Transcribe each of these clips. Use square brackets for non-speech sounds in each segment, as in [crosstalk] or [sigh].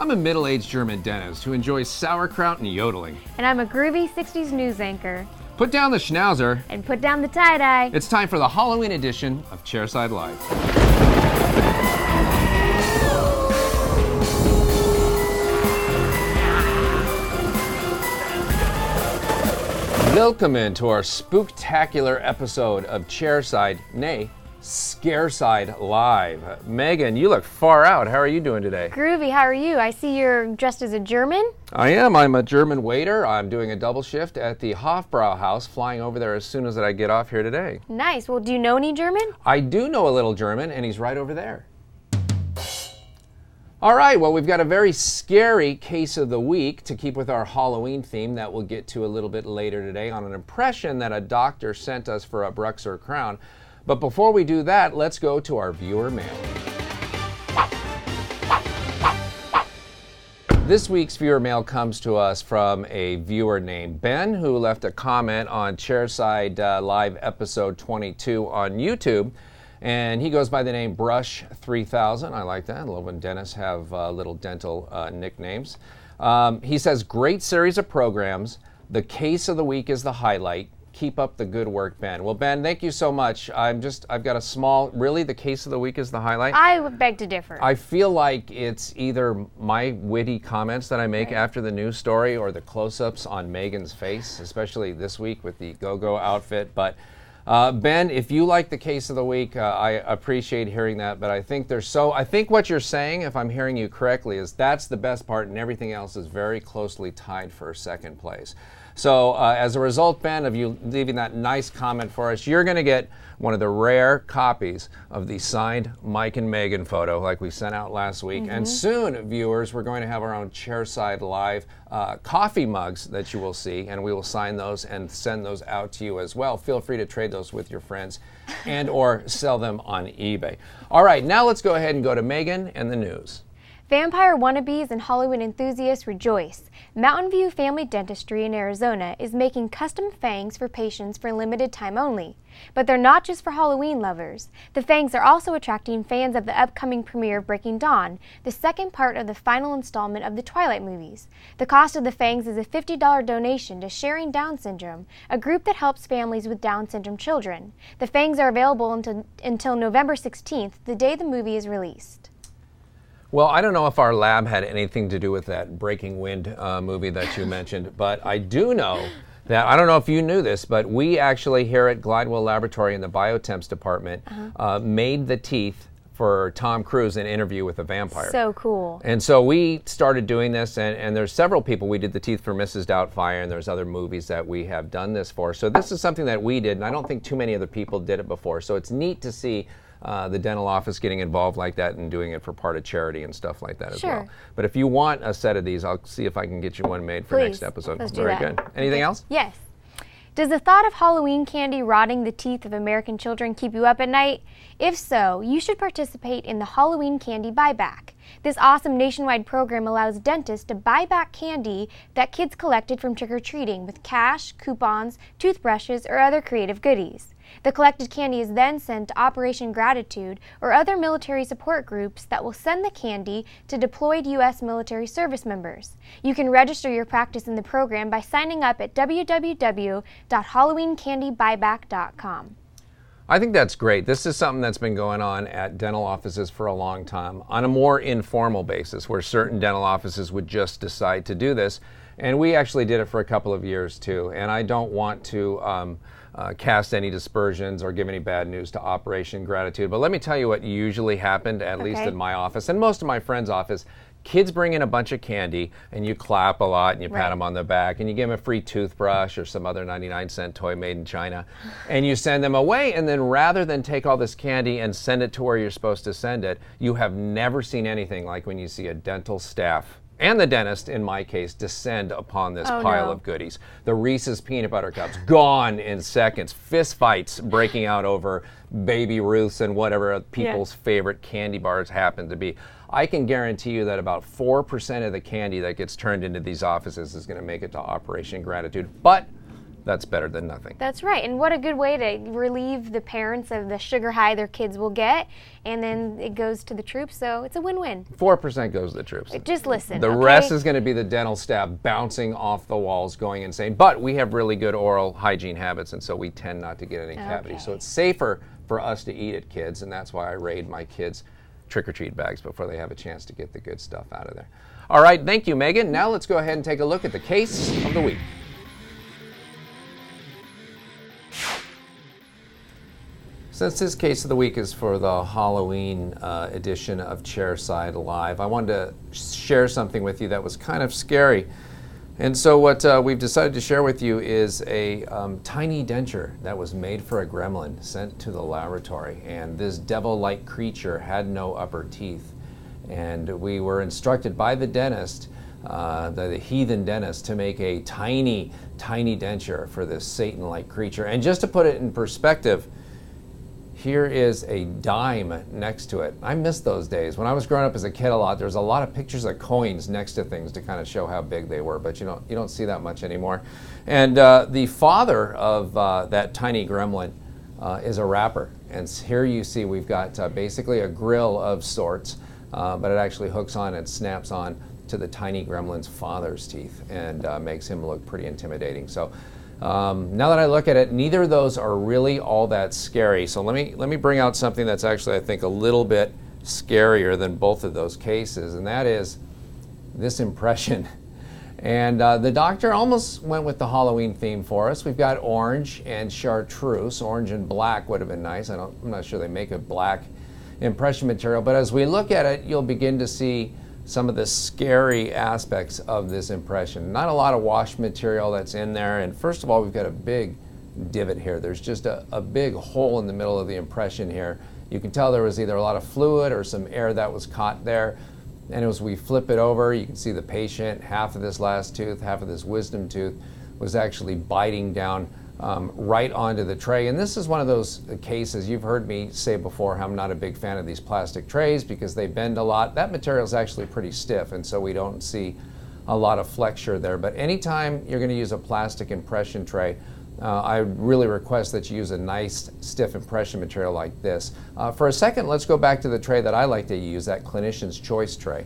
I'm a middle aged German dentist who enjoys sauerkraut and yodeling. And I'm a groovy 60s news anchor. Put down the schnauzer. And put down the tie dye. It's time for the Halloween edition of Chairside Live. Welcome into our spooktacular episode of Chairside, nay, Scareside Live. Megan, you look far out. How are you doing today? Groovy, how are you? I see you're dressed as a German. I am. I'm a German waiter. I'm doing a double shift at the Hofbrauhaus, flying over there as soon as I get off here today. Nice. Well, do you know any German? I do know a little German, and he's right over there. All right, well, we've got a very scary case of the week to keep with our Halloween theme that we'll get to a little bit later today on an impression that a doctor sent us for a BruxZir crown. But before we do that, let's go to our viewer mail. This week's viewer mail comes to us from a viewer named Ben who left a comment on Chairside uh, Live episode 22 on YouTube. And he goes by the name Brush 3000. I like that. I love when dentists have uh, little dental uh, nicknames. Um, he says, Great series of programs. The case of the week is the highlight. Keep up the good work, Ben. Well, Ben, thank you so much. I'm just, I've got a small, really, the case of the week is the highlight. I would beg to differ. I feel like it's either my witty comments that I make right. after the news story or the close ups on Megan's face, especially this week with the go go outfit. But uh, ben, if you like the case of the week, uh, I appreciate hearing that. But I think there's so, I think what you're saying, if I'm hearing you correctly, is that's the best part, and everything else is very closely tied for second place. So, uh, as a result, Ben, of you leaving that nice comment for us, you're going to get one of the rare copies of the signed Mike and Megan photo, like we sent out last week. Mm-hmm. And soon, viewers, we're going to have our own Chairside Live uh, coffee mugs that you will see, and we will sign those and send those out to you as well. Feel free to trade those with your friends and or sell them on eBay. All right, now let's go ahead and go to Megan and the news. Vampire wannabes and Hollywood enthusiasts rejoice. Mountain View Family Dentistry in Arizona is making custom fangs for patients for limited time only. But they're not just for Halloween lovers. The fangs are also attracting fans of the upcoming premiere of Breaking Dawn, the second part of the final installment of the Twilight movies. The cost of the fangs is a $50 donation to Sharing Down Syndrome, a group that helps families with Down syndrome children. The fangs are available until, until November 16th, the day the movie is released. Well, I don't know if our lab had anything to do with that Breaking Wind uh, movie that you mentioned, but I do know that I don't know if you knew this, but we actually here at Glidewell Laboratory in the biotemps department uh-huh. uh, made the teeth for Tom Cruise in Interview with a Vampire. So cool. And so we started doing this, and, and there's several people. We did the teeth for Mrs. Doubtfire, and there's other movies that we have done this for. So this is something that we did, and I don't think too many other people did it before. So it's neat to see uh, the dental office getting involved like that and doing it for part of charity and stuff like that sure. as well. But if you want a set of these, I'll see if I can get you one made for Please. next episode. Let's Very do that. good. Anything else? Yes. Does the thought of Halloween candy rotting the teeth of American children keep you up at night? If so, you should participate in the Halloween Candy Buyback. This awesome nationwide program allows dentists to buy back candy that kids collected from trick or treating with cash, coupons, toothbrushes, or other creative goodies. The collected candy is then sent to Operation Gratitude or other military support groups that will send the candy to deployed U.S. military service members. You can register your practice in the program by signing up at www.halloweencandybuyback.com. I think that's great. This is something that's been going on at dental offices for a long time on a more informal basis where certain dental offices would just decide to do this. And we actually did it for a couple of years too. And I don't want to. Um, uh, cast any dispersions or give any bad news to Operation Gratitude. But let me tell you what usually happened, at okay. least in my office and most of my friends' office. Kids bring in a bunch of candy and you clap a lot and you right. pat them on the back and you give them a free toothbrush or some other 99 cent toy made in China and you send them away. And then rather than take all this candy and send it to where you're supposed to send it, you have never seen anything like when you see a dental staff and the dentist, in my case, descend upon this oh, pile no. of goodies. The Reese's peanut butter cups, gone in seconds. Fist fights breaking out over Baby Ruths and whatever people's yeah. favorite candy bars happen to be. I can guarantee you that about 4% of the candy that gets turned into these offices is going to make it to Operation Gratitude. But that's better than nothing. That's right. And what a good way to relieve the parents of the sugar high their kids will get. And then it goes to the troops. So it's a win win. 4% goes to the troops. Just listen. The okay? rest is going to be the dental staff bouncing off the walls, going insane. But we have really good oral hygiene habits, and so we tend not to get any cavities. So it's safer for us to eat it, kids, and that's why I raid my kids' trick or treat bags before they have a chance to get the good stuff out of there. All right, thank you, Megan. Now let's go ahead and take a look at the case of the week. Since this case of the week is for the Halloween uh, edition of Chairside Live, I wanted to share something with you that was kind of scary. And so, what uh, we've decided to share with you is a um, tiny denture that was made for a gremlin sent to the laboratory. And this devil like creature had no upper teeth. And we were instructed by the dentist, uh, the, the heathen dentist, to make a tiny, tiny denture for this Satan like creature. And just to put it in perspective, here is a dime next to it. I miss those days. When I was growing up as a kid a lot, there was a lot of pictures of coins next to things to kind of show how big they were, but you don't, you don't see that much anymore. And uh, the father of uh, that tiny gremlin uh, is a rapper. And here you see we've got uh, basically a grill of sorts, uh, but it actually hooks on and snaps on to the tiny gremlin's father's teeth and uh, makes him look pretty intimidating. So um, now that I look at it, neither of those are really all that scary. So let me let me bring out something that's actually I think a little bit scarier than both of those cases, and that is this impression. [laughs] And uh, the doctor almost went with the Halloween theme for us. We've got orange and chartreuse. Orange and black would have been nice. I I'm not sure they make a black impression material, but as we look at it, you'll begin to see some of the scary aspects of this impression. Not a lot of wash material that's in there, and first of all, we've got a big divot here. There's just a, a big hole in the middle of the impression here. You can tell there was either a lot of fluid or some air that was caught there. And as we flip it over, you can see the patient, half of this last tooth, half of this wisdom tooth, was actually biting down um, right onto the tray. And this is one of those cases you've heard me say before how I'm not a big fan of these plastic trays because they bend a lot. That material is actually pretty stiff, and so we don't see a lot of flexure there. But anytime you're going to use a plastic impression tray, uh, I really request that you use a nice stiff impression material like this. Uh, for a second, let's go back to the tray that I like to use, that Clinician's Choice tray.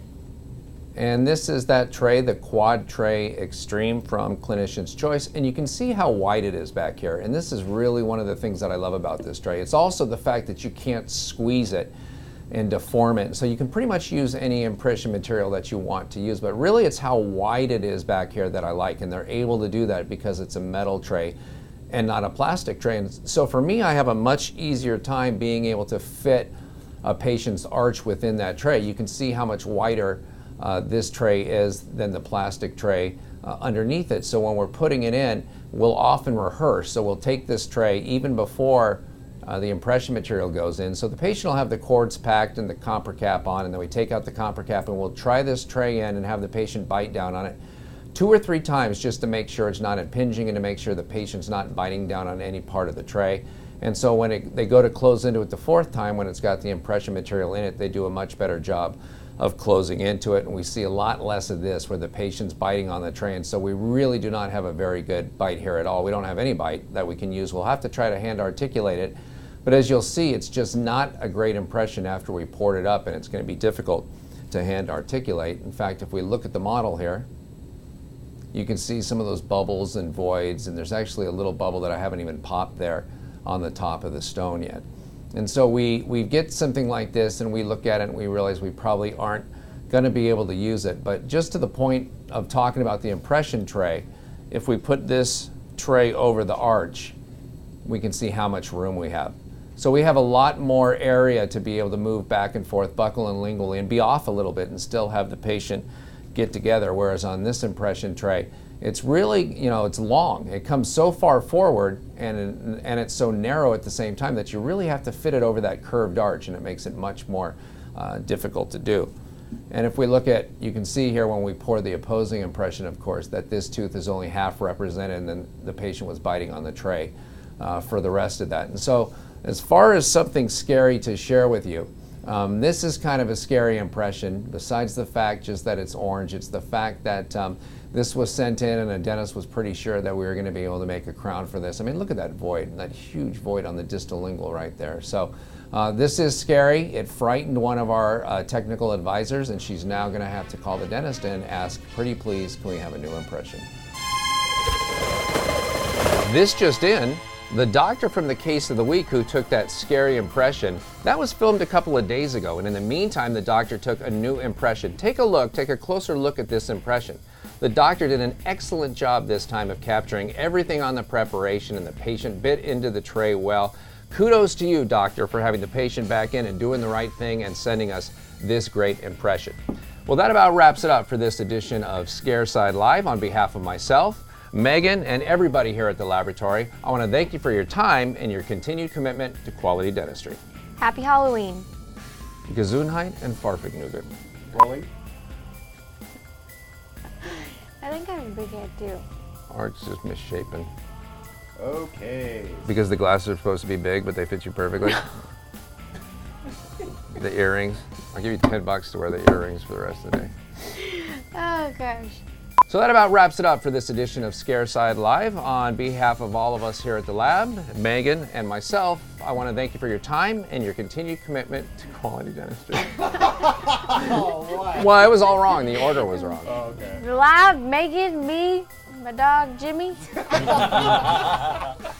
And this is that tray, the Quad Tray Extreme from Clinician's Choice. And you can see how wide it is back here. And this is really one of the things that I love about this tray. It's also the fact that you can't squeeze it and deform it. So you can pretty much use any impression material that you want to use. But really, it's how wide it is back here that I like. And they're able to do that because it's a metal tray and not a plastic tray. And so for me, I have a much easier time being able to fit a patient's arch within that tray. You can see how much wider uh, this tray is than the plastic tray uh, underneath it. So when we're putting it in, we'll often rehearse. So we'll take this tray even before uh, the impression material goes in. So the patient will have the cords packed and the copper cap on, and then we take out the copper cap and we'll try this tray in and have the patient bite down on it two or three times just to make sure it's not impinging and to make sure the patient's not biting down on any part of the tray. And so when it, they go to close into it the fourth time, when it's got the impression material in it, they do a much better job of closing into it. And we see a lot less of this where the patient's biting on the tray. And so we really do not have a very good bite here at all. We don't have any bite that we can use. We'll have to try to hand articulate it. But as you'll see, it's just not a great impression after we poured it up, and it's going to be difficult to hand articulate. In fact, if we look at the model here, you can see some of those bubbles and voids, and there's actually a little bubble that I haven't even popped there on the top of the stone yet. And so we, we get something like this and we look at it and we realize we probably aren't going to be able to use it. But just to the point of talking about the impression tray, if we put this tray over the arch, we can see how much room we have. So we have a lot more area to be able to move back and forth, buccal and lingually, and be off a little bit and still have the patient get together. Whereas on this impression tray, it's really, you know, it's long. It comes so far forward and, and it's so narrow at the same time that you really have to fit it over that curved arch and it makes it much more uh, difficult to do. And if we look at, you can see here when we pour the opposing impression, of course, that this tooth is only half represented and then the patient was biting on the tray uh, for the rest of that. And so as far as something scary to share with you, um, this is kind of a scary impression, besides the fact just that it's orange. It's the fact that um, this was sent in, and a dentist was pretty sure that we were going to be able to make a crown for this. I mean, look at that void, that huge void on the distal lingual right there. So. Uh, this is scary. It frightened one of our uh, technical advisors, and she's now going to have to call the dentist and ask, pretty please, can we have a new impression? This just in, the doctor from the case of the week who took that scary impression, that was filmed a couple of days ago. And in the meantime, the doctor took a new impression. Take a look, take a closer look at this impression. The doctor did an excellent job this time of capturing everything on the preparation, and the patient bit into the tray well. Kudos to you, doctor, for having the patient back in and doing the right thing and sending us this great impression. Well, that about wraps it up for this edition of Scareside Live. On behalf of myself, Megan, and everybody here at the laboratory, I want to thank you for your time and your continued commitment to quality dentistry. Happy Halloween. Gesundheit and Farfignuget. Rolling. Think I have a big head too. Or it's just misshapen. Okay. Because the glasses are supposed to be big, but they fit you perfectly. [laughs] the earrings. I'll give you 10 bucks to wear the earrings for the rest of the day. Oh gosh. So that about wraps it up for this edition of Scareside Live. On behalf of all of us here at the lab, Megan and myself, I want to thank you for your time and your continued commitment to quality dentistry. [laughs] Oh, all right. well, it was all wrong. The order was wrong. Oh, okay. The lab, Megan, me, my dog Jimmy. [laughs]